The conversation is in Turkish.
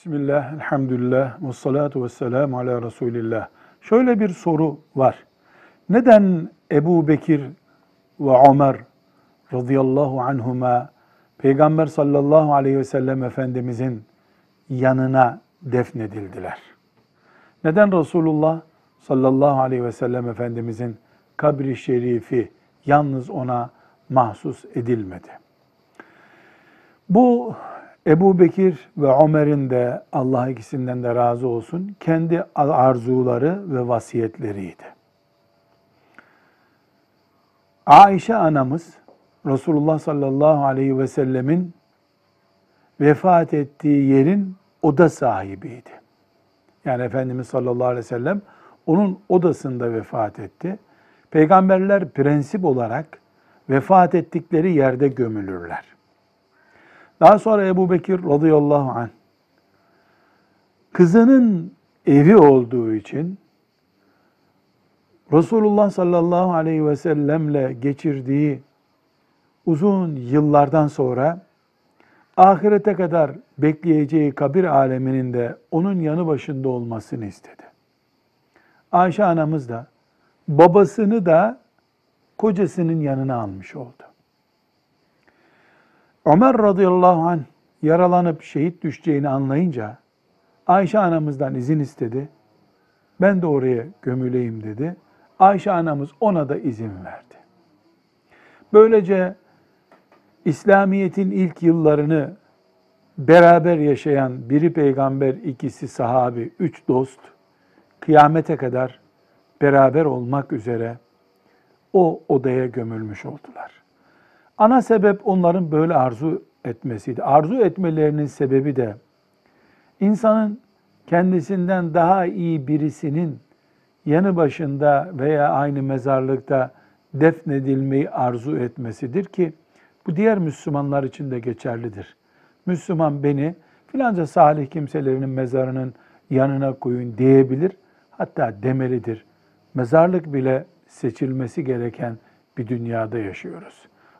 Bismillah, elhamdülillah, ve salatu ve selamu ala Resulillah. Şöyle bir soru var. Neden Ebu Bekir ve Ömer radıyallahu anhuma Peygamber sallallahu aleyhi ve sellem Efendimizin yanına defnedildiler? Neden Resulullah sallallahu aleyhi ve sellem Efendimizin kabri şerifi yalnız ona mahsus edilmedi? Bu Ebu Bekir ve Ömer'in de Allah ikisinden de razı olsun kendi arzuları ve vasiyetleriydi. Ayşe anamız Resulullah sallallahu aleyhi ve sellemin vefat ettiği yerin oda sahibiydi. Yani Efendimiz sallallahu aleyhi ve sellem onun odasında vefat etti. Peygamberler prensip olarak vefat ettikleri yerde gömülürler. Daha sonra Ebu Bekir radıyallahu anh kızının evi olduğu için Resulullah sallallahu aleyhi ve sellemle geçirdiği uzun yıllardan sonra ahirete kadar bekleyeceği kabir aleminin de onun yanı başında olmasını istedi. Ayşe anamız da babasını da kocasının yanına almış oldu. Ömer radıyallahu anh yaralanıp şehit düşeceğini anlayınca Ayşe anamızdan izin istedi. Ben de oraya gömüleyim dedi. Ayşe anamız ona da izin verdi. Böylece İslamiyet'in ilk yıllarını beraber yaşayan biri peygamber, ikisi sahabi, üç dost kıyamete kadar beraber olmak üzere o odaya gömülmüş oldular. Ana sebep onların böyle arzu etmesiydi. Arzu etmelerinin sebebi de insanın kendisinden daha iyi birisinin yanı başında veya aynı mezarlıkta defnedilmeyi arzu etmesidir ki bu diğer Müslümanlar için de geçerlidir. Müslüman beni filanca salih kimselerinin mezarının yanına koyun diyebilir. Hatta demelidir. Mezarlık bile seçilmesi gereken bir dünyada yaşıyoruz.